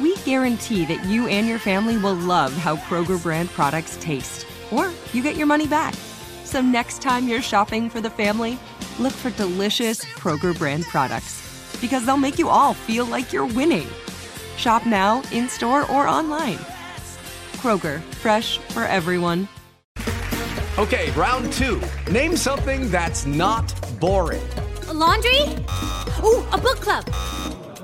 we guarantee that you and your family will love how Kroger brand products taste, or you get your money back. So next time you're shopping for the family, look for delicious Kroger brand products because they'll make you all feel like you're winning. Shop now, in store, or online. Kroger, fresh for everyone. Okay, round two. Name something that's not boring. A laundry? Ooh, a book club.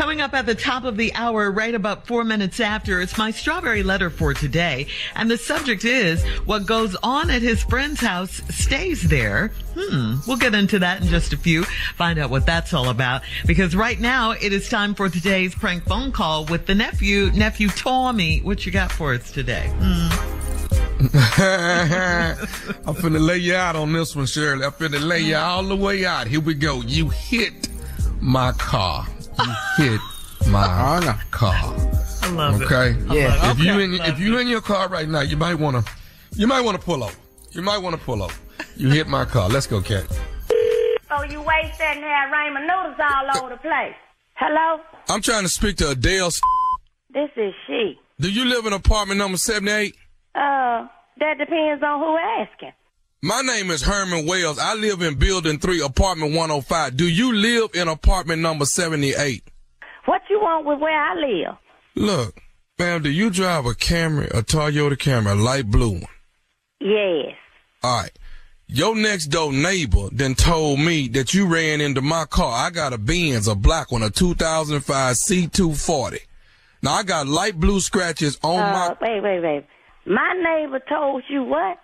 Coming up at the top of the hour, right about four minutes after, it's my strawberry letter for today. And the subject is what goes on at his friend's house stays there. Hmm. We'll get into that in just a few. Find out what that's all about. Because right now it is time for today's prank phone call with the nephew, nephew Tommy. What you got for us today? Hmm. I'm finna lay you out on this one, Shirley. I'm finna lay you all the way out. Here we go. You hit my car hit my car. I love okay? it. Yeah. If okay. you in if you in your car right now, you might wanna you might wanna pull over. You might wanna pull over. You hit my car. Let's go, Cat. Oh, you wait and have ramen noodles all over the place. Hello? I'm trying to speak to Adele. This is she. Do you live in apartment number 78? Uh, that depends on who asking. My name is Herman Wells. I live in building 3, apartment 105. Do you live in apartment number 78? What you want with where I live? Look, ma'am, do you drive a Camry, a Toyota Camry, a light blue one? Yes. All right. Your next door neighbor then told me that you ran into my car. I got a Benz, a black one, a 2005 C240. Now I got light blue scratches on uh, my. Wait, wait, wait. My neighbor told you what?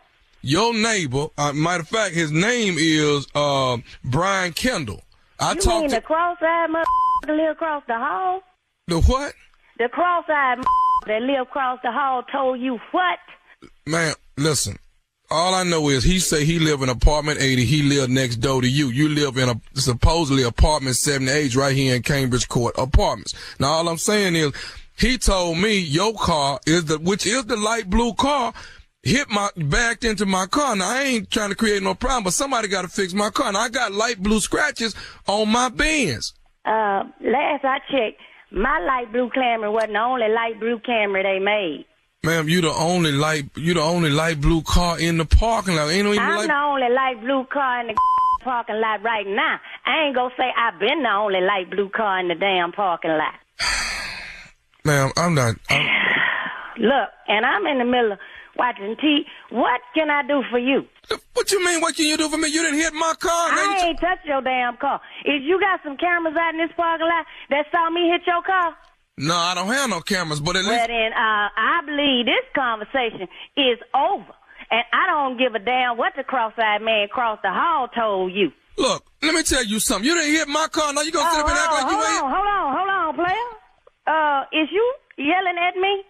Your neighbor, uh, matter of fact, his name is uh, Brian Kendall. I you talked mean to the cross-eyed mother that live across the hall? the what? The cross-eyed that live across the hall told you what? Man, listen. All I know is he say he live in apartment 80. He live next door to you. You live in a supposedly apartment 78 right here in Cambridge Court Apartments. Now all I'm saying is he told me your car is the which is the light blue car hit my backed into my car. Now I ain't trying to create no problem, but somebody got to fix my car. And I got light blue scratches on my Benz. Uh, last I checked, my light blue Camry wasn't the only light blue Camry they made. Ma'am, you the only light you the only light blue car in the parking lot. Ain't no even I'm light. the only light blue car in the parking lot right now. I ain't gonna say I've been the only light blue car in the damn parking lot. Ma'am, I'm not. I'm, Look, and I'm in the middle of watching TV. What can I do for you? what you mean? What can you do for me? You didn't hit my car. I ain't touched your damn car. If you got some cameras out in this parking lot that saw me hit your car, No, I don't have no cameras, but at well least then uh, I believe this conversation is over. And I don't give a damn what the cross-eyed man across the hall told you. Look, let me tell you something. You didn't hit my car. Now you gonna sit up and act like you hold ain't. on, hold on, hold on, player. Uh, is you yelling at me?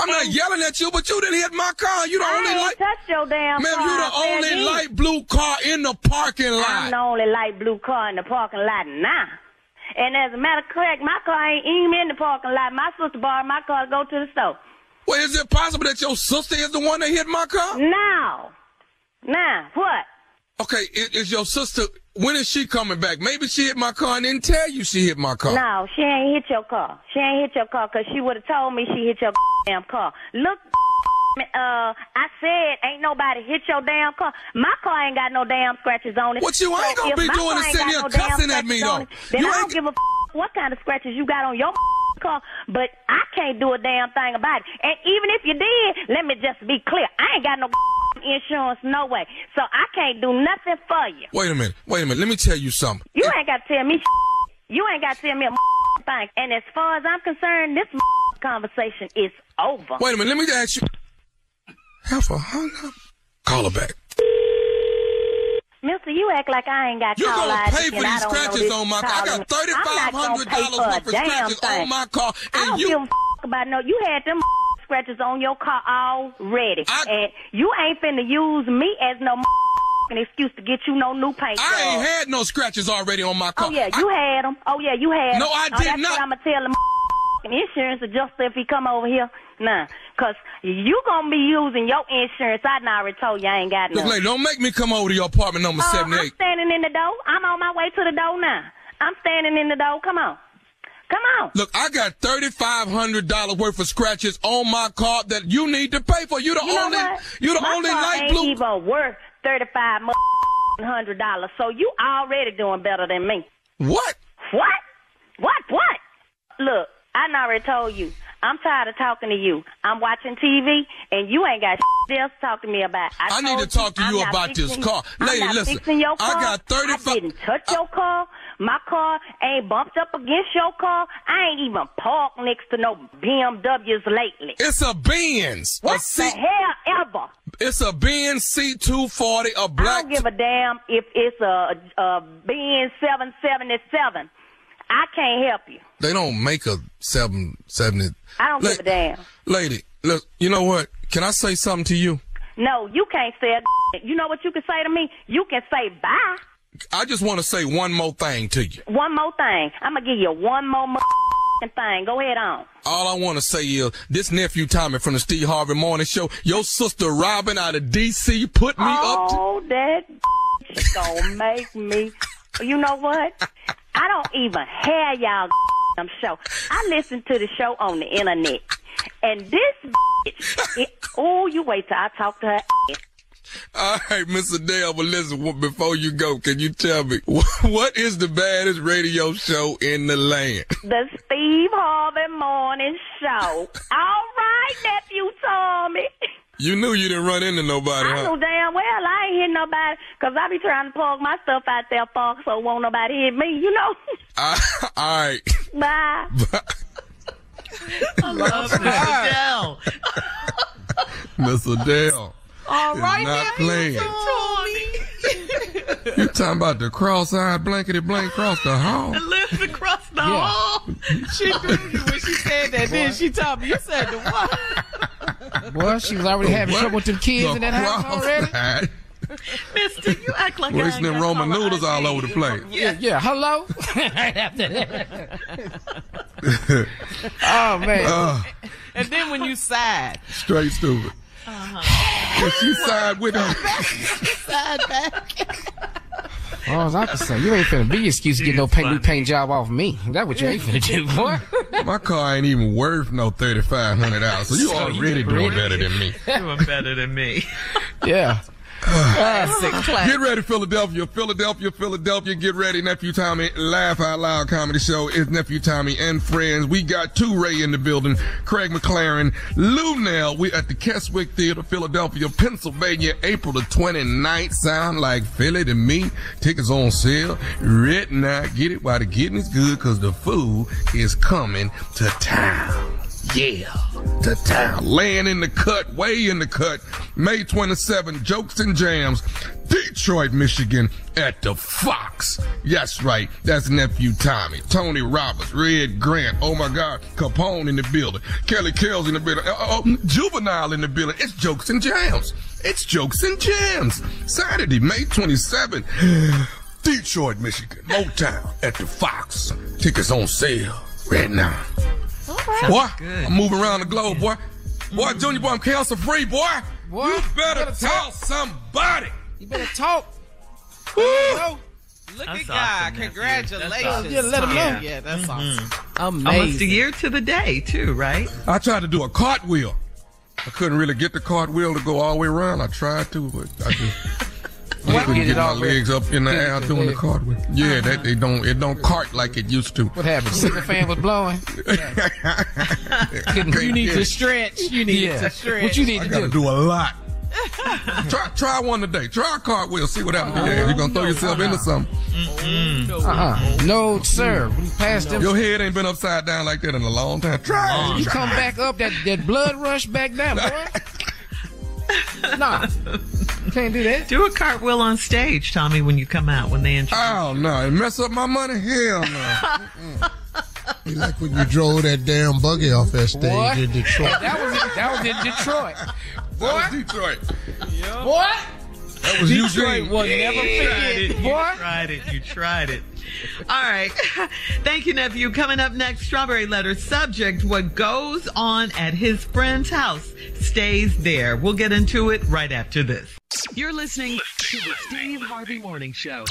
I'm not yelling at you, but you didn't hit my car. You the I only light. touched your damn Ma'am, car. you the man. only light blue car in the parking lot. I'm the only light blue car in the parking lot now. And as a matter of fact, my car ain't even in the parking lot. My sister borrowed my car to go to the store. Well, is it possible that your sister is the one that hit my car? Now, now, what? Okay, is, is your sister? When is she coming back? Maybe she hit my car and didn't tell you she hit my car. No, she ain't hit your car. She ain't hit your car because she would have told me she hit your damn car. Look, uh, I said ain't nobody hit your damn car. My car ain't got no damn scratches on it. What you ain't gonna be doing is sitting here no cussing at me, though. it, Then You I don't ain't- give a what kind of scratches you got on your car, but I can't do a damn thing about it. And even if you did, let me just be clear. I ain't got no insurance, no way. So I can't do nothing for you. Wait a minute. Wait a minute. Let me tell you something. You ain't got to tell me. You ain't got to tell me a thing. And as far as I'm concerned, this conversation is over. Wait a minute. Let me ask you. Half a hung up. Call her back. Mister, you act like I ain't got You're call gonna pay for I these scratches on my car. I got thirty five hundred dollars worth of scratches thing. on my car, I don't and you. give a f- about no. You had them scratches on your car already, I- and you ain't finna use me as no an excuse to get you no new paint I ain't had no scratches already on my car. Oh yeah, you had them. Oh yeah, you had 'em. No, I oh, did that's not. What I'ma tell the insurance adjuster if he come over here. Nah, cause you gonna be using your insurance. I done already told you I ain't got no. Look, lady, don't make me come over to your apartment number Uh, seventy I'm eight. standing in the door. I'm on my way to the door now. I'm standing in the door. Come on. Come on. Look, I got thirty five hundred dollars worth of scratches on my car that you need to pay for. You the You know only, what? you the My only car light ain't blue. even worth thirty-five hundred dollars. So you already doing better than me. What? What? What? What? Look, I already told you. I'm tired of talking to you. I'm watching TV, and you ain't got else to talk to me about. I, I need to talk to you not about this fixing- car. I'm Lady, listen, I car. got 35 I didn't touch your car. My car ain't bumped up against your car. I ain't even parked next to no BMWs lately. It's a Benz. What a the hell ever? It's a Benz C two forty, a I black. I don't give a damn if it's a, a Benz 777. I can't help you. they don't make a seven seventy. I don't give a damn. Lady, look, you know what? Can I say something to you? No, you can't say a You know what you can say to me? You can say bye. I just want to say one more thing to you. One more thing. I'm going to give you one more thing. Go ahead on. All I want to say is this nephew Tommy from the Steve Harvey Morning Show, your sister Robin out of DC put me up. To, Oh, that gonna make me. You know what? I don't even hear y'all show. I listen to the show on the internet, and this bitch. It, oh, you wait till I talk to her. All right, Mr. Dale, but listen, before you go, can you tell me what is the baddest radio show in the land? The Steve Harvey Morning Show. All right, nephew Tommy. You knew you didn't run into nobody, I huh? know damn well I ain't hit nobody because I be trying to plug my stuff out there, folks, so won't nobody hit me, you know? Uh, all right. Bye. Bye. I love Mr. Dell. Mr. Dale. All right, not now, playing. Tommy. You talking about the cross-eyed blankety blank across the hall? Lives across the hall. She knew you when she said that. Then she told me, you said the what? Well, she was already having What? trouble with them kids The in that house already. Mister, you act like I Wasting ain't them Roman caller noodles all over the place. Yeah, yeah. Hello. right after that. oh man. Uh, And then when you sighed, straight stupid. Uh-huh. And she side with her. side back. All I can say, you ain't finna be excuse to get no paint, new paint job off me. That what you ain't finna do, boy. My car ain't even worth no thirty five hundred dollars. So you So you already doing really- better than me. Doing better than me. yeah. Classic, classic. Get ready, Philadelphia, Philadelphia, Philadelphia. Get ready, Nephew Tommy. Laugh Out Loud Comedy Show is Nephew Tommy and friends. We got two Ray in the building. Craig McLaren, Lou Nell. We at the Keswick Theater, Philadelphia, Pennsylvania, April the 29th. Sound like Philly to me. Tickets on sale. Right now. Get it while the getting is good because the food is coming to town. Yeah, to town. Laying in the cut, way in the cut. May 27, Jokes and Jams, Detroit, Michigan, at the Fox. Yes, right. That's nephew Tommy, Tony Roberts, Red Grant. Oh my God, Capone in the building, Kelly Kells in the building. Oh, oh, Juvenile in the building. It's Jokes and Jams. It's Jokes and Jams. Saturday, May 27. Detroit, Michigan, Motown at the Fox. Tickets on sale right now. Boy, I'm moving around the globe, boy. Boy, Junior boy, I'm cancer free, boy. Boy, you better, better tell talk. somebody. You better talk. Woo. Look That's at God. awesome, nephew. Congratulations. Awesome. Yeah, let him know. Yeah, yeah, that's mm-hmm. awesome. Amazing. Almost a year to the day, too, right? I tried to do a cartwheel. I couldn't really get the cartwheel to go all the way around. I tried to, but I just I Well, couldn't get get it my all the way- legs up in the get it air doing the cartwheel. Yeah, that uh-huh. they don't it don't cart like it used to. What happened? the fan was blowing. Couldn't- You need to stretch. You need Yeah. to stretch. What you need I to gotta do? do a lot. try try one today. Try a cartwheel. See what happens. Oh, yeah, you're gonna throw yourself uh-huh. into something. Uh-uh. No, sir. We passed them. Your head ain't been upside down like that in a long time. Try it. You come back up, that, that blood rush back down, boy. nah. You can't do that. Do a cartwheel on stage, Tommy, when you come out, when they introduce Oh no! it mess up my money? Hell no! You like when you drove that damn buggy off that stage Boy. in Detroit. That was in, that was in Detroit. That was Detroit. Boy. That was Detroit Eugene. will never You tried forget. it. You Boy. tried it. You tried it. All right. Thank you, nephew. Coming up next, Strawberry Letter subject What goes on at his friend's house stays there. We'll get into it right after this. You're listening to the Steve Harvey Morning Show.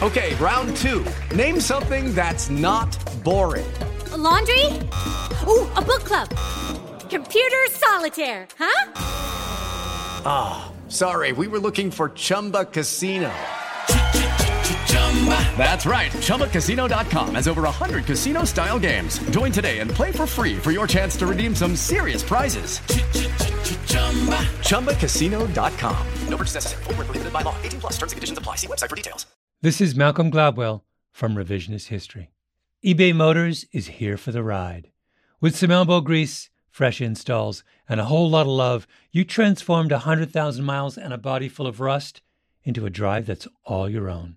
Okay, round two. Name something that's not boring. A laundry? Ooh, a book club. Computer solitaire, huh? Ah, sorry, we were looking for Chumba Casino. That's right. ChumbaCasino.com has over 100 casino style games. Join today and play for free for your chance to redeem some serious prizes. ChumbaCasino.com. No purchase necessary. Where prohibited by law. 18 plus terms and conditions apply. See website for details. This is Malcolm Gladwell from Revisionist History. eBay Motors is here for the ride. With some elbow grease, fresh installs, and a whole lot of love, you transformed 100,000 miles and a body full of rust into a drive that's all your own.